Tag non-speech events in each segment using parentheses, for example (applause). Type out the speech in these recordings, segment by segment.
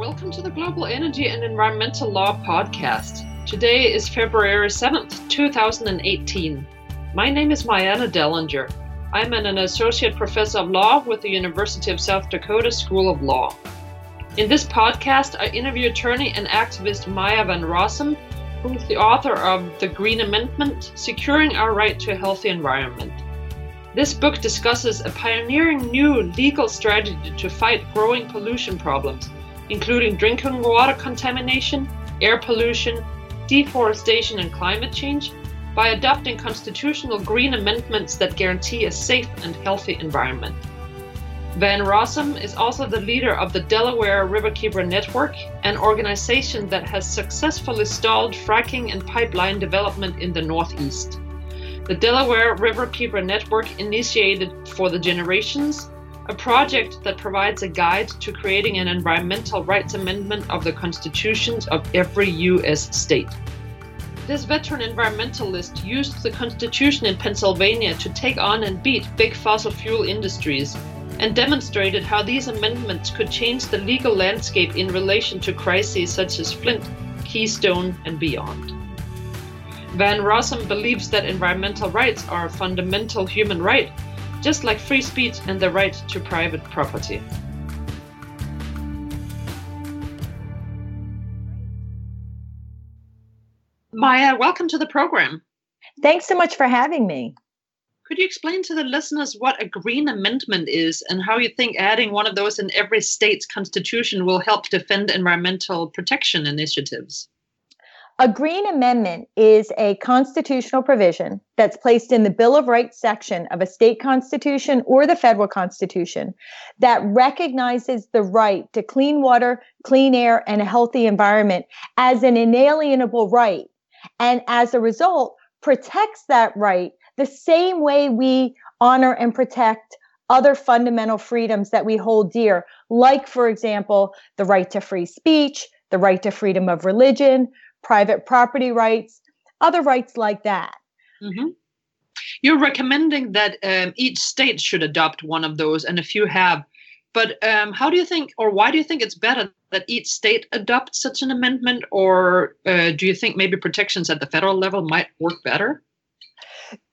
Welcome to the Global Energy and Environmental Law Podcast. Today is February 7th, 2018. My name is Marianne Dellinger. I'm an associate professor of law with the University of South Dakota School of Law. In this podcast, I interview attorney and activist Maya Van Rossum, who's the author of The Green Amendment Securing Our Right to a Healthy Environment. This book discusses a pioneering new legal strategy to fight growing pollution problems, including drinking water contamination, air pollution, deforestation, and climate change, by adopting constitutional green amendments that guarantee a safe and healthy environment. Van Rossum is also the leader of the Delaware Riverkeeper Network, an organization that has successfully stalled fracking and pipeline development in the Northeast. The Delaware Riverkeeper Network initiated For the Generations, a project that provides a guide to creating an environmental rights amendment of the constitutions of every U.S. state. This veteran environmentalist used the Constitution in Pennsylvania to take on and beat big fossil fuel industries and demonstrated how these amendments could change the legal landscape in relation to crises such as Flint, Keystone, and beyond. Van Rossum believes that environmental rights are a fundamental human right, just like free speech and the right to private property. Maya, welcome to the program. Thanks so much for having me. Could you explain to the listeners what a green amendment is and how you think adding one of those in every state's constitution will help defend environmental protection initiatives? A green amendment is a constitutional provision that's placed in the Bill of Rights section of a state constitution or the federal constitution that recognizes the right to clean water, clean air, and a healthy environment as an inalienable right. And as a result, protects that right the same way we honor and protect other fundamental freedoms that we hold dear, like, for example, the right to free speech, the right to freedom of religion, private property rights, other rights like that. Mm-hmm. You're recommending that um, each state should adopt one of those, and a few have. But um, how do you think, or why do you think it's better that each state adopts such an amendment, or uh, do you think maybe protections at the federal level might work better?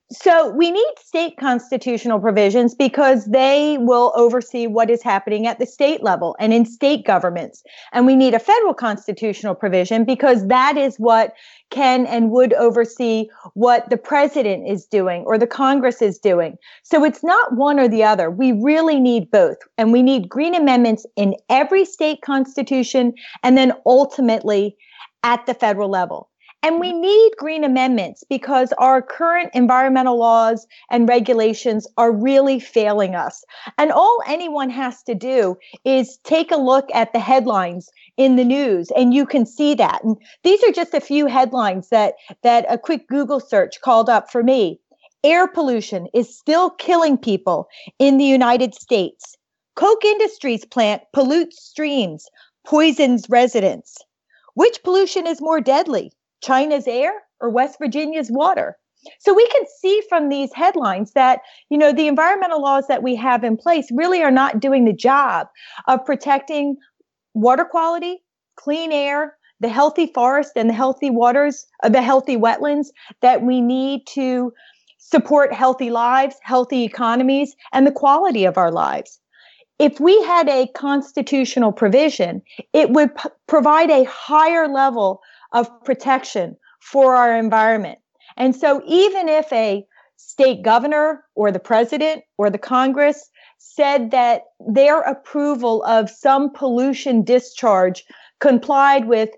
So we need state constitutional provisions because they will oversee what is happening at the state level and in state governments. And we need a federal constitutional provision because that is what can and would oversee what the president is doing or the Congress is doing. So it's not one or the other. We really need both. And we need green amendments in every state constitution and then ultimately at the federal level. And we need green amendments because our current environmental laws and regulations are really failing us. And all anyone has to do is take a look at the headlines in the news and you can see that. And these are just a few headlines that that a quick Google search called up for me. Air pollution is still killing people in the United States. Koch Industries plant pollutes streams, poisons residents. Which pollution is more deadly? China's air or West Virginia's water. So we can see from these headlines that, you know, the environmental laws that we have in place really are not doing the job of protecting water quality, clean air, the healthy forest and the healthy waters, uh, the healthy wetlands that we need to support healthy lives, healthy economies, and the quality of our lives. If we had a constitutional provision, it would p- provide a higher level of protection for our environment. And so even if a state governor or the president or the Congress said that their approval of some pollution discharge complied with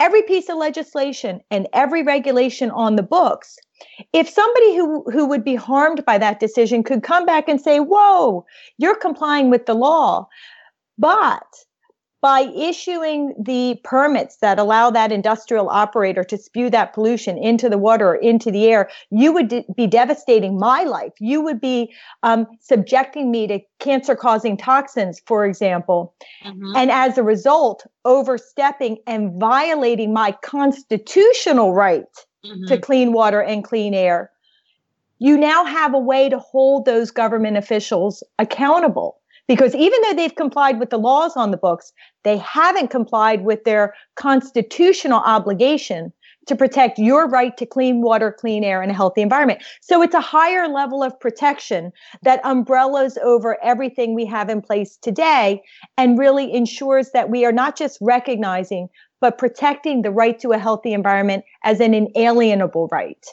every piece of legislation and every regulation on the books, if somebody who, who would be harmed by that decision could come back and say, Whoa, you're complying with the law. But by issuing the permits that allow that industrial operator to spew that pollution into the water or into the air, you would be devastating my life. You would be um, subjecting me to cancer causing toxins, for example. Mm-hmm. And as a result, overstepping and violating my constitutional right mm-hmm. to clean water and clean air. You now have a way to hold those government officials accountable because even though they've complied with the laws on the books, they haven't complied with their constitutional obligation to protect your right to clean water, clean air, and a healthy environment. So it's a higher level of protection that umbrellas over everything we have in place today and really ensures that we are not just recognizing, but protecting the right to a healthy environment as an inalienable right.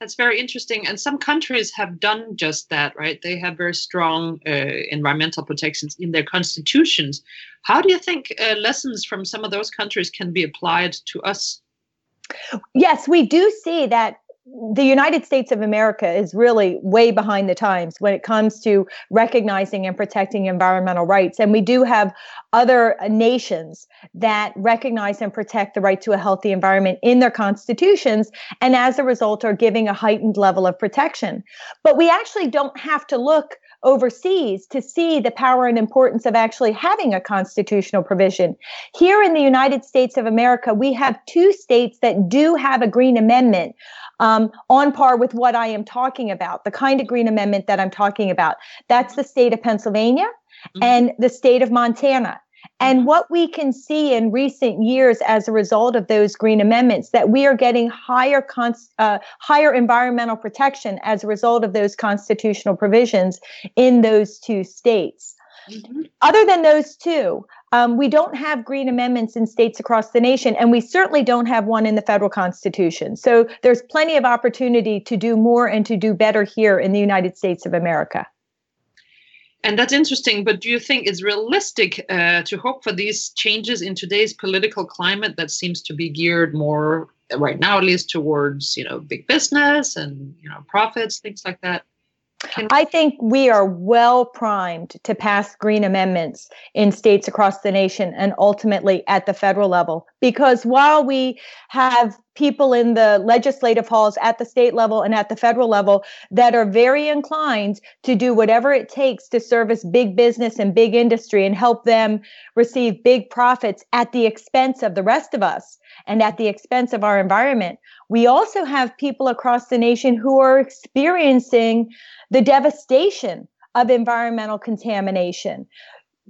That's very interesting. And some countries have done just that, right? They have very strong uh, environmental protections in their constitutions. How do you think uh, lessons from some of those countries can be applied to us? Yes, we do see that the United States of America is really way behind the times when it comes to recognizing and protecting environmental rights. And we do have other nations that recognize and protect the right to a healthy environment in their constitutions. And as a result, are giving a heightened level of protection. But we actually don't have to look overseas to see the power and importance of actually having a constitutional provision. Here in the United States of America, we have two states that do have a Green Amendment um, on par with what I am talking about, the kind of Green Amendment that I'm talking about. That's the state of Pennsylvania mm-hmm. and the state of Montana. And mm-hmm. what we can see in recent years as a result of those green amendments that we are getting higher cons- uh, higher environmental protection as a result of those constitutional provisions in those two states. Mm-hmm. Other than those two, um, we don't have green amendments in states across the nation, and we certainly don't have one in the federal constitution. So there's plenty of opportunity to do more and to do better here in the United States of America. And that's interesting, but do you think it's realistic uh, to hope for these changes in today's political climate that seems to be geared more right now, at least towards you know big business and you know profits, things like that? I think we are well primed to pass green amendments in states across the nation and ultimately at the federal level. Because while we have people in the legislative halls at the state level and at the federal level that are very inclined to do whatever it takes to service big business and big industry and help them receive big profits at the expense of the rest of us and at the expense of our environment. We also have people across the nation who are experiencing the devastation of environmental contamination.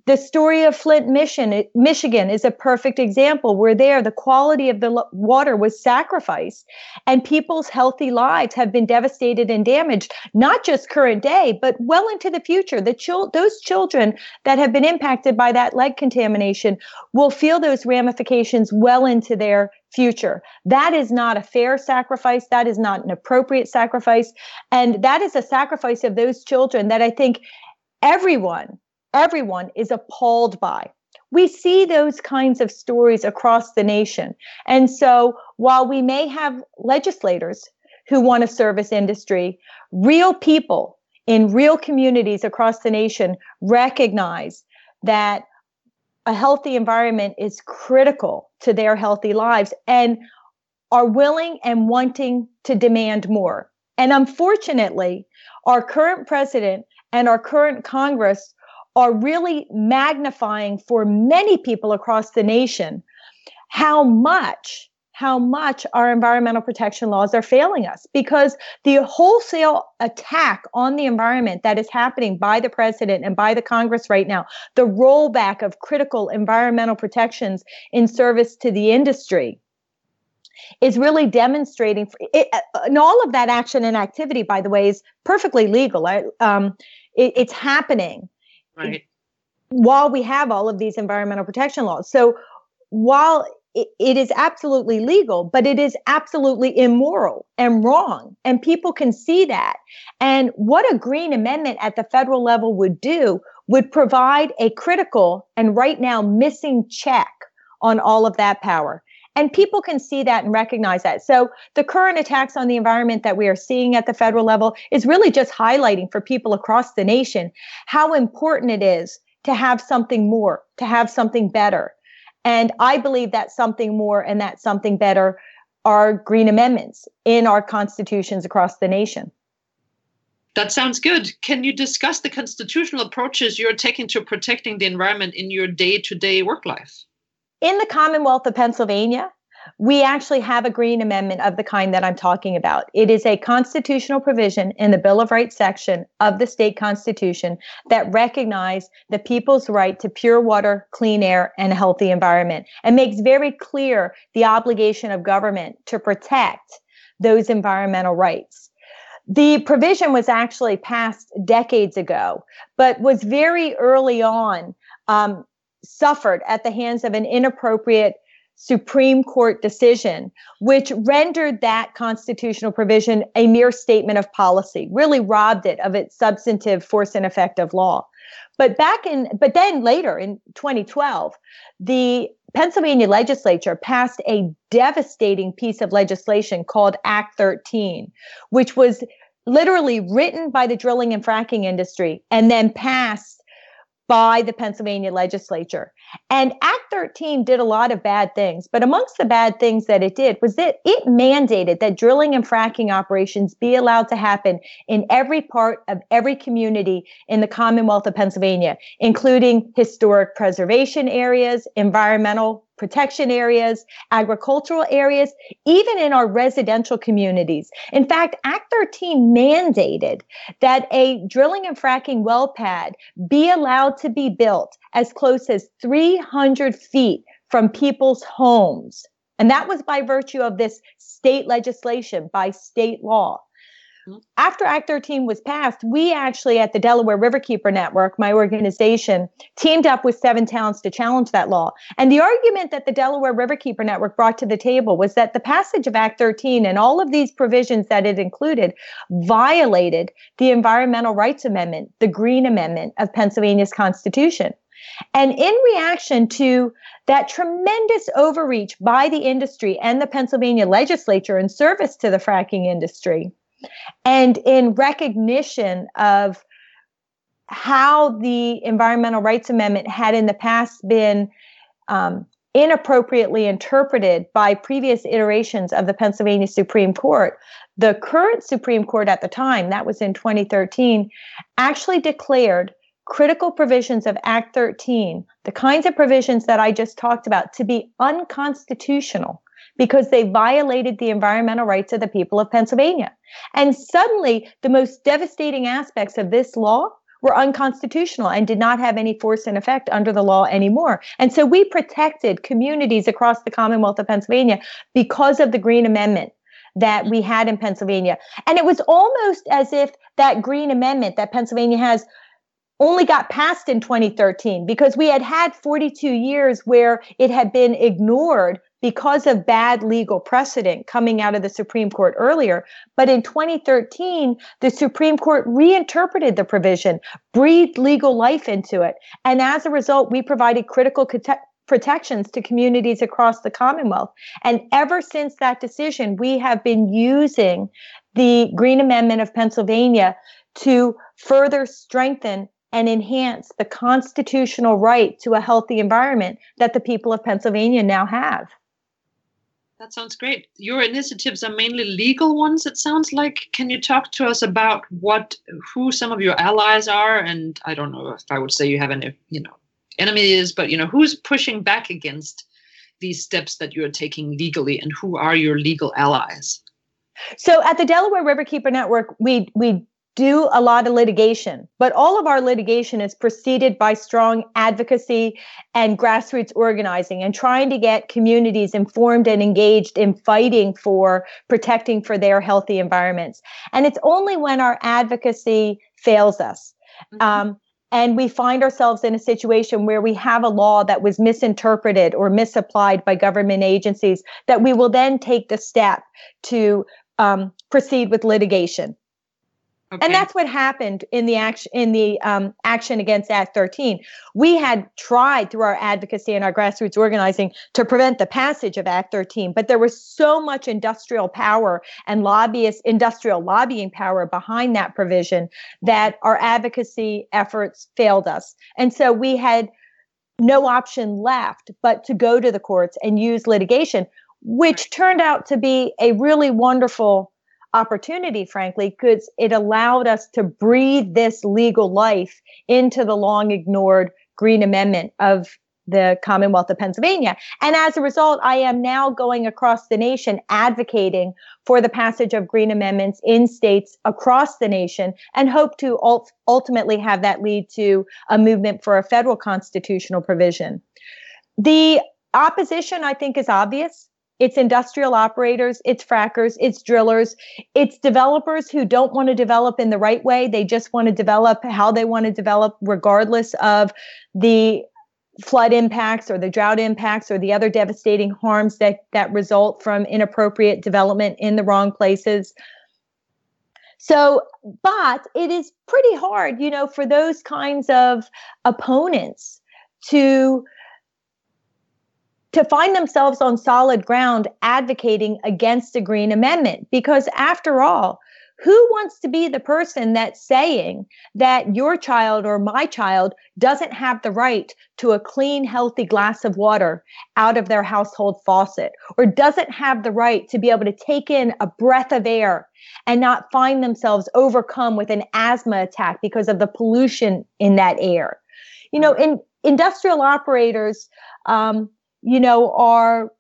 The story of Flint, Mission, Michigan is a perfect example where there the quality of the water was sacrificed and people's healthy lives have been devastated and damaged, not just current day, but well into the future. The chil- those children that have been impacted by that lead contamination will feel those ramifications well into their future. That is not a fair sacrifice. That is not an appropriate sacrifice. And that is a sacrifice of those children that I think everyone, everyone is appalled by. We see those kinds of stories across the nation. And so while we may have legislators who want to service industry, real people in real communities across the nation recognize that a healthy environment is critical to their healthy lives and are willing and wanting to demand more. And unfortunately, our current president and our current Congress are really magnifying for many people across the nation how much how much our environmental protection laws are failing us. Because the wholesale attack on the environment that is happening by the president and by the Congress right now, the rollback of critical environmental protections in service to the industry is really demonstrating it, and all of that action and activity by the way is perfectly legal. Um, it, it's happening right. while we have all of these environmental protection laws so while it, it is absolutely legal, but it is absolutely immoral and wrong. And people can see that. And what a Green Amendment at the federal level would do would provide a critical and right now missing check on all of that power. And people can see that and recognize that. So the current attacks on the environment that we are seeing at the federal level is really just highlighting for people across the nation how important it is to have something more, to have something better. And I believe that something more and that something better are green amendments in our constitutions across the nation. That sounds good. Can you discuss the constitutional approaches you're taking to protecting the environment in your day to day work life? In the Commonwealth of Pennsylvania, we actually have a Green Amendment of the kind that I'm talking about. It is a constitutional provision in the Bill of Rights section of the state constitution that recognizes the people's right to pure water, clean air, and a healthy environment and makes very clear the obligation of government to protect those environmental rights. The provision was actually passed decades ago, but was very early on um, suffered at the hands of an inappropriate Supreme Court decision, which rendered that constitutional provision a mere statement of policy, really robbed it of its substantive force and effect of law. But back in, but then later in 2012, the Pennsylvania legislature passed a devastating piece of legislation called Act 13, which was literally written by the drilling and fracking industry and then passed by the Pennsylvania legislature. And Act 13 did a lot of bad things, but amongst the bad things that it did was that it mandated that drilling and fracking operations be allowed to happen in every part of every community in the Commonwealth of Pennsylvania, including historic preservation areas, environmental protection areas, agricultural areas, even in our residential communities. In fact, Act 13 mandated that a drilling and fracking well pad be allowed to be built as close as 300 feet from people's homes. And that was by virtue of this state legislation, by state law. Mm-hmm. After Act 13 was passed, we actually at the Delaware Riverkeeper Network, my organization, teamed up with seven towns to challenge that law. And the argument that the Delaware Riverkeeper Network brought to the table was that the passage of Act 13 and all of these provisions that it included violated the Environmental Rights Amendment, the Green Amendment of Pennsylvania's Constitution. And in reaction to that tremendous overreach by the industry and the Pennsylvania legislature in service to the fracking industry, and in recognition of how the Environmental Rights Amendment had in the past been um, inappropriately interpreted by previous iterations of the Pennsylvania Supreme Court, the current Supreme Court at the time, that was in 2013, actually declared critical provisions of Act 13, the kinds of provisions that I just talked about, to be unconstitutional because they violated the environmental rights of the people of Pennsylvania. And suddenly, the most devastating aspects of this law were unconstitutional and did not have any force and effect under the law anymore. And so we protected communities across the Commonwealth of Pennsylvania because of the Green Amendment that we had in Pennsylvania. And it was almost as if that Green Amendment that Pennsylvania has only got passed in 2013 because we had had 42 years where it had been ignored because of bad legal precedent coming out of the Supreme Court earlier. But in 2013, the Supreme Court reinterpreted the provision, breathed legal life into it. And as a result, we provided critical protections to communities across the Commonwealth. And ever since that decision, we have been using the Green Amendment of Pennsylvania to further strengthen and enhance the constitutional right to a healthy environment that the people of Pennsylvania now have. That sounds great. Your initiatives are mainly legal ones. It sounds like. Can you talk to us about what, who some of your allies are? And I don't know if I would say you have any, you know, enemies, but you know, who's pushing back against these steps that you're taking legally, and who are your legal allies? So at the Delaware Riverkeeper Network, we we do a lot of litigation, but all of our litigation is preceded by strong advocacy and grassroots organizing and trying to get communities informed and engaged in fighting for protecting for their healthy environments. And it's only when our advocacy fails us. Mm-hmm. Um, and we find ourselves in a situation where we have a law that was misinterpreted or misapplied by government agencies that we will then take the step to um, proceed with litigation. Okay. And that's what happened in the action in the um, action against Act 13. We had tried through our advocacy and our grassroots organizing to prevent the passage of Act 13, but there was so much industrial power and lobbyist industrial lobbying power behind that provision that our advocacy efforts failed us. And so we had no option left but to go to the courts and use litigation, which turned out to be a really wonderful opportunity, frankly, because it allowed us to breathe this legal life into the long ignored Green Amendment of the Commonwealth of Pennsylvania. And as a result, I am now going across the nation advocating for the passage of green amendments in states across the nation and hope to ult- ultimately have that lead to a movement for a federal constitutional provision. The opposition, I think, is obvious. It's industrial operators, it's frackers, it's drillers, it's developers who don't want to develop in the right way. They just want to develop how they want to develop, regardless of the flood impacts or the drought impacts or the other devastating harms that, that result from inappropriate development in the wrong places. So, but it is pretty hard, you know, for those kinds of opponents to to find themselves on solid ground advocating against a Green Amendment. Because after all, who wants to be the person that's saying that your child or my child doesn't have the right to a clean, healthy glass of water out of their household faucet, or doesn't have the right to be able to take in a breath of air and not find themselves overcome with an asthma attack because of the pollution in that air? You know, in industrial operators, um, you know, are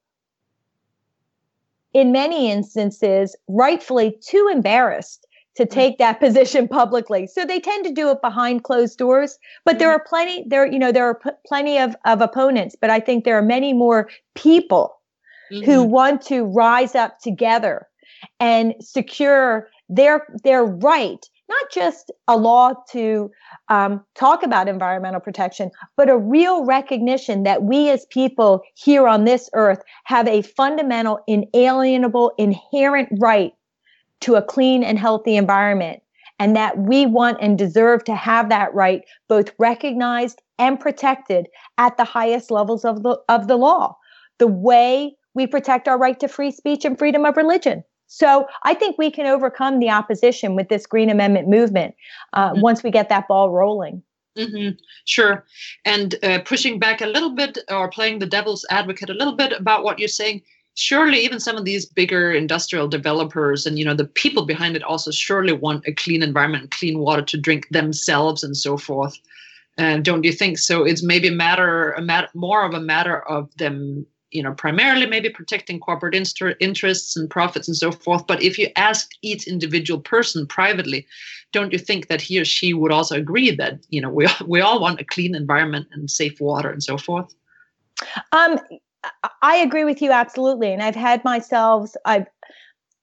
in many instances rightfully too embarrassed to mm. take that (laughs) position publicly. So they tend to do it behind closed doors, but there mm-hmm. are plenty there you know there are p- plenty of of opponents, but I think there are many more people mm-hmm. who want to rise up together and secure their their right not just a law to um, talk about environmental protection, but a real recognition that we as people here on this earth have a fundamental, inalienable, inherent right to a clean and healthy environment. And that we want and deserve to have that right both recognized and protected at the highest levels of the, of the law. The way we protect our right to free speech and freedom of religion. So I think we can overcome the opposition with this Green Amendment movement uh, mm-hmm. once we get that ball rolling. Mm-hmm. Sure. And uh, pushing back a little bit or playing the devil's advocate a little bit about what you're saying, surely even some of these bigger industrial developers and you know the people behind it also surely want a clean environment clean water to drink themselves and so forth uh, don't you think so it's maybe a matter a matter more of a matter of them you know primarily maybe protecting corporate interests and profits and so forth but if you ask each individual person privately don't you think that he or she would also agree that you know we, we all want a clean environment and safe water and so forth? Um i agree with you absolutely and i've had myself i've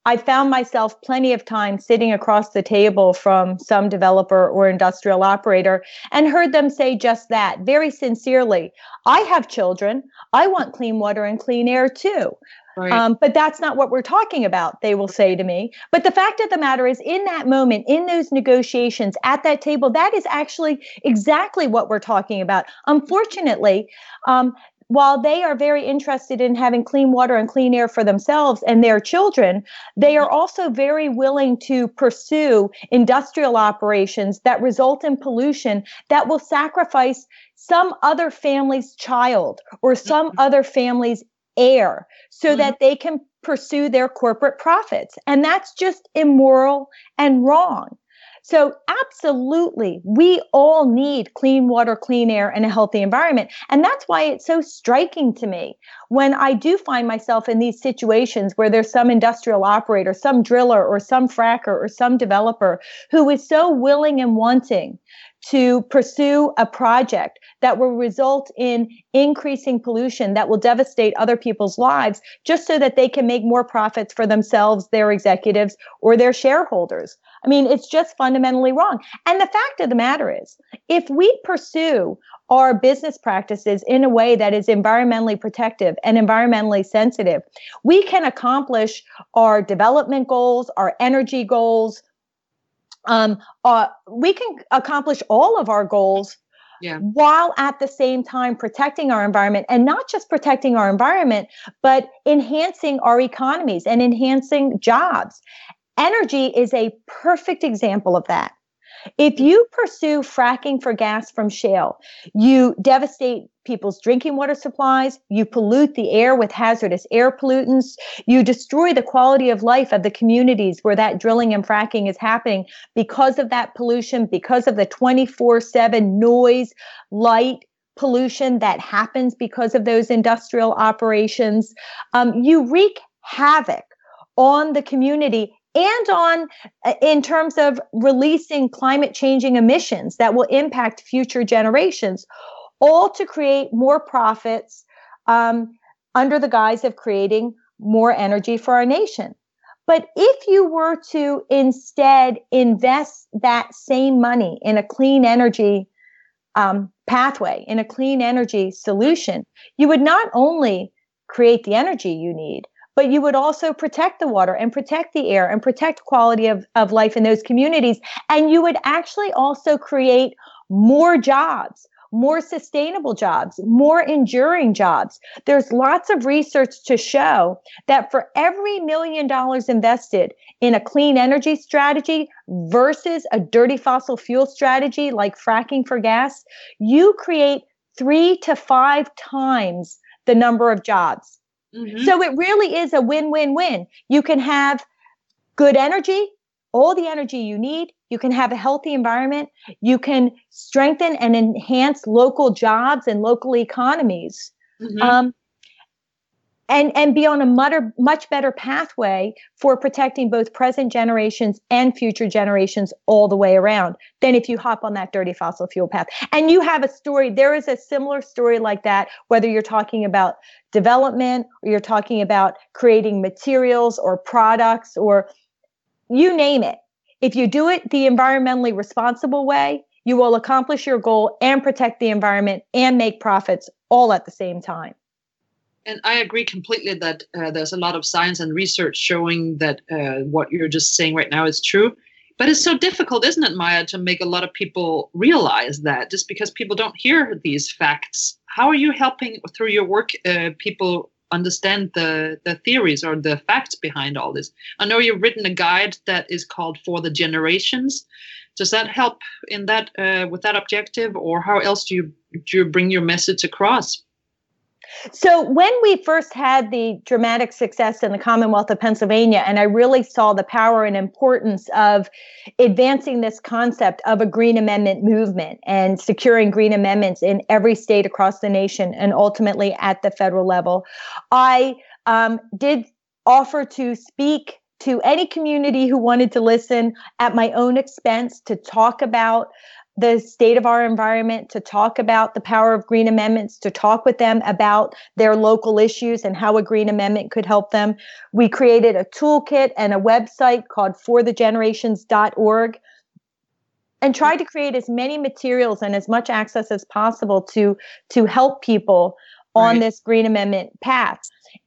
I found myself plenty of time sitting across the table from some developer or industrial operator and heard them say just that very sincerely. I have children. I want clean water and clean air too. Right. Um, but that's not what we're talking about, they will say to me. But the fact of the matter is, in that moment, in those negotiations at that table, that is actually exactly what we're talking about. Unfortunately, um, while they are very interested in having clean water and clean air for themselves and their children, they are also very willing to pursue industrial operations that result in pollution that will sacrifice some other family's child or some mm-hmm. other family's heir so mm-hmm. that they can pursue their corporate profits. And that's just immoral and wrong. So, absolutely, we all need clean water, clean air, and a healthy environment. And that's why it's so striking to me when I do find myself in these situations where there's some industrial operator, some driller, or some fracker, or some developer who is so willing and wanting to pursue a project that will result in increasing pollution that will devastate other people's lives just so that they can make more profits for themselves, their executives, or their shareholders. I mean, it's just fundamentally wrong. And the fact of the matter is, if we pursue our business practices in a way that is environmentally protective and environmentally sensitive, we can accomplish our development goals, our energy goals. Um, uh, we can accomplish all of our goals yeah. while at the same time protecting our environment and not just protecting our environment, but enhancing our economies and enhancing jobs. Energy is a perfect example of that. If you pursue fracking for gas from shale, you devastate people's drinking water supplies, you pollute the air with hazardous air pollutants, you destroy the quality of life of the communities where that drilling and fracking is happening because of that pollution, because of the 24 7 noise, light, pollution that happens because of those industrial operations. Um, you wreak havoc on the community and on uh, in terms of releasing climate changing emissions that will impact future generations all to create more profits um, under the guise of creating more energy for our nation. But if you were to instead invest that same money in a clean energy um, pathway in a clean energy solution you would not only create the energy you need but you would also protect the water and protect the air and protect quality of, of life in those communities. And you would actually also create more jobs, more sustainable jobs, more enduring jobs. There's lots of research to show that for every million dollars invested in a clean energy strategy versus a dirty fossil fuel strategy like fracking for gas, you create three to five times the number of jobs. Mm-hmm. So it really is a win win win. You can have good energy, all the energy you need. You can have a healthy environment. You can strengthen and enhance local jobs and local economies. Mm-hmm. Um, and and be on a much, much better pathway for protecting both present generations and future generations all the way around than if you hop on that dirty fossil fuel path. And you have a story there is a similar story like that whether you're talking about development or you're talking about creating materials or products or you name it. If you do it the environmentally responsible way you will accomplish your goal and protect the environment and make profits all at the same time and I agree completely that uh, there's a lot of science and research showing that uh, what you're just saying right now is true. But it's so difficult, isn't it, Maya, to make a lot of people realize that just because people don't hear these facts. How are you helping through your work uh, people understand the, the theories or the facts behind all this? I know you've written a guide that is called For the Generations. Does that help in that uh, with that objective, or how else do you do you bring your message across? So, when we first had the dramatic success in the Commonwealth of Pennsylvania, and I really saw the power and importance of advancing this concept of a Green Amendment movement and securing Green Amendments in every state across the nation and ultimately at the federal level, I um, did offer to speak to any community who wanted to listen at my own expense to talk about the state of our environment, to talk about the power of green amendments, to talk with them about their local issues and how a green amendment could help them. We created a toolkit and a website called forthegenerations.org and tried to create as many materials and as much access as possible to to help people on right. this green amendment path.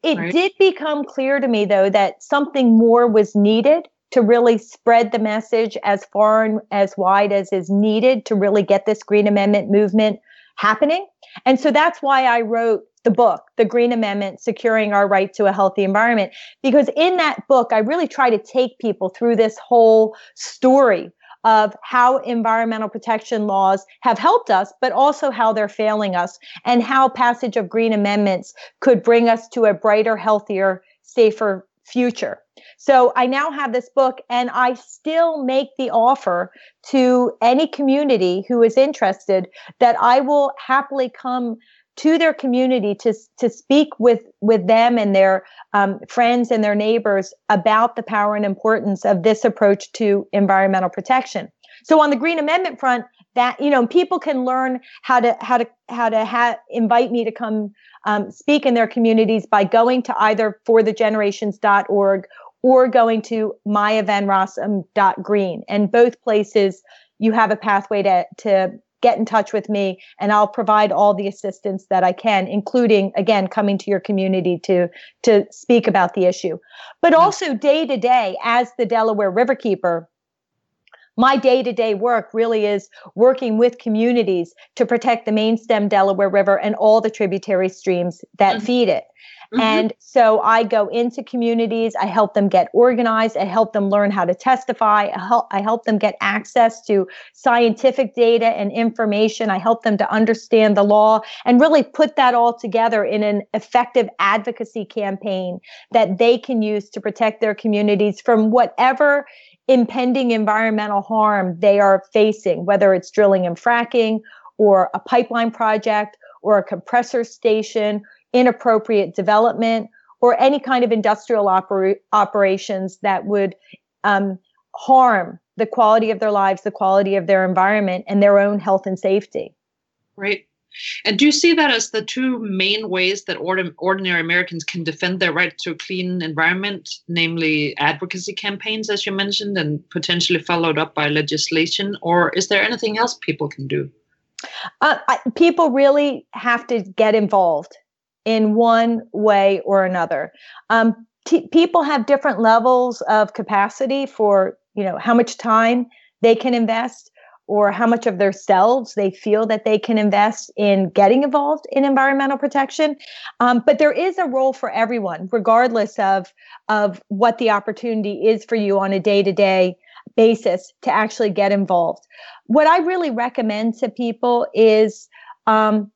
It right. did become clear to me though that something more was needed to really spread the message as far and as wide as is needed to really get this Green Amendment movement happening. And so that's why I wrote the book, The Green Amendment Securing Our Right to a Healthy Environment. Because in that book, I really try to take people through this whole story of how environmental protection laws have helped us, but also how they're failing us, and how passage of green amendments could bring us to a brighter, healthier, safer future. So I now have this book and I still make the offer to any community who is interested that I will happily come to their community to, to speak with, with them and their um, friends and their neighbors about the power and importance of this approach to environmental protection. So on the Green Amendment front, that you know people can learn how to how to how to ha- invite me to come um, speak in their communities by going to either forthegenerations.org or going to mayavanrossum.green. And both places, you have a pathway to, to get in touch with me and I'll provide all the assistance that I can, including again coming to your community to to speak about the issue. But mm-hmm. also day to day as the Delaware Riverkeeper, my day-to-day work really is working with communities to protect the main stem Delaware River and all the tributary streams that mm-hmm. feed it. Mm-hmm. And so I go into communities, I help them get organized, I help them learn how to testify, I help, I help them get access to scientific data and information, I help them to understand the law and really put that all together in an effective advocacy campaign that they can use to protect their communities from whatever impending environmental harm they are facing, whether it's drilling and fracking or a pipeline project or a compressor station, inappropriate development, or any kind of industrial oper- operations that would um, harm the quality of their lives, the quality of their environment, and their own health and safety. Right. And do you see that as the two main ways that ordinary Americans can defend their right to a clean environment, namely advocacy campaigns, as you mentioned, and potentially followed up by legislation? Or is there anything else people can do? Uh, I, people really have to get involved in one way or another. Um, people have different levels of capacity for you know how much time they can invest or how much of themselves they feel that they can invest in getting involved in environmental protection. Um, but there is a role for everyone, regardless of of what the opportunity is for you on a day to day basis to actually get involved. What I really recommend to people is um,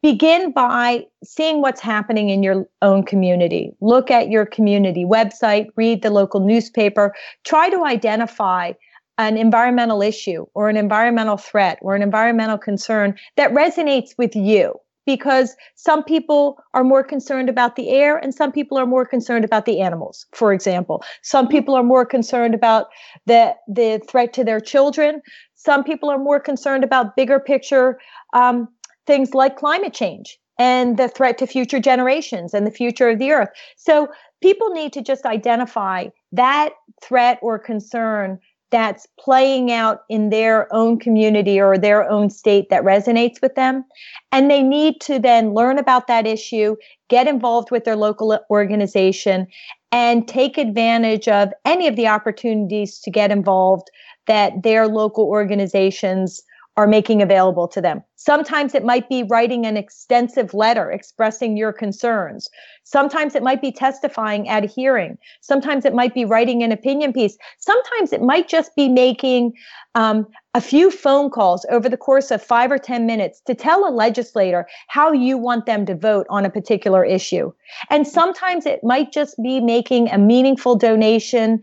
begin by seeing what's happening in your own community. Look at your community website, read the local newspaper, try to identify an environmental issue or an environmental threat or an environmental concern that resonates with you because some people are more concerned about the air and some people are more concerned about the animals for example. Some people are more concerned about the the threat to their children. Some people are more concerned about bigger picture um, things like climate change and the threat to future generations and the future of the earth. So people need to just identify that threat or concern that's playing out in their own community or their own state that resonates with them. And they need to then learn about that issue, get involved with their local organization, and take advantage of any of the opportunities to get involved that their local organizations are making available to them. Sometimes it might be writing an extensive letter expressing your concerns. Sometimes it might be testifying at a hearing. Sometimes it might be writing an opinion piece. Sometimes it might just be making um, a few phone calls over the course of five or 10 minutes to tell a legislator how you want them to vote on a particular issue. And sometimes it might just be making a meaningful donation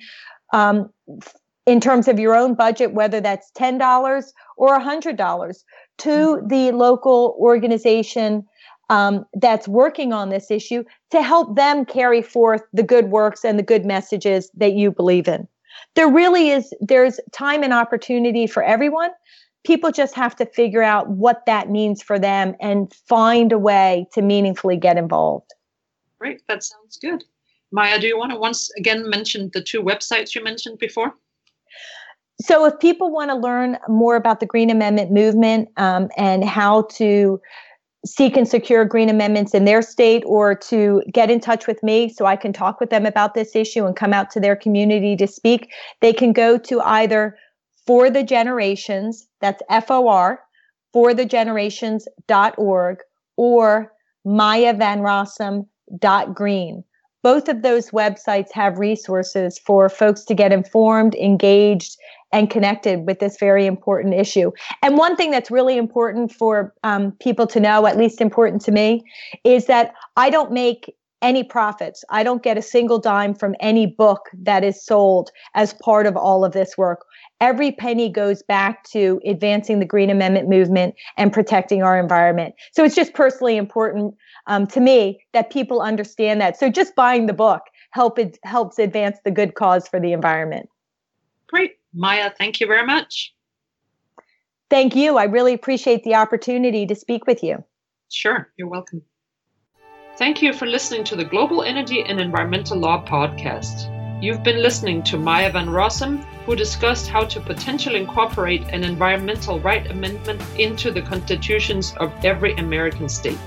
um, in terms of your own budget, whether that's $10 or $100 to mm-hmm. the local organization um, that's working on this issue to help them carry forth the good works and the good messages that you believe in. There really is, there's time and opportunity for everyone. People just have to figure out what that means for them and find a way to meaningfully get involved. Great, that sounds good. Maya, do you want to once again mention the two websites you mentioned before? So, if people want to learn more about the Green Amendment movement um, and how to seek and secure green amendments in their state or to get in touch with me so I can talk with them about this issue and come out to their community to speak, they can go to either for the generations, that's F O R, for the generations.org or mayavanrossum.green. Both of those websites have resources for folks to get informed, engaged, and connected with this very important issue. And one thing that's really important for um, people to know, at least important to me, is that I don't make any profits. I don't get a single dime from any book that is sold as part of all of this work. Every penny goes back to advancing the Green Amendment movement and protecting our environment. So it's just personally important um, to me that people understand that. So just buying the book help it helps advance the good cause for the environment. Great. Maya, thank you very much. Thank you. I really appreciate the opportunity to speak with you. Sure, you're welcome. Thank you for listening to the Global Energy and Environmental Law podcast. You've been listening to Maya Van Rossum, who discussed how to potentially incorporate an environmental right amendment into the constitutions of every American state.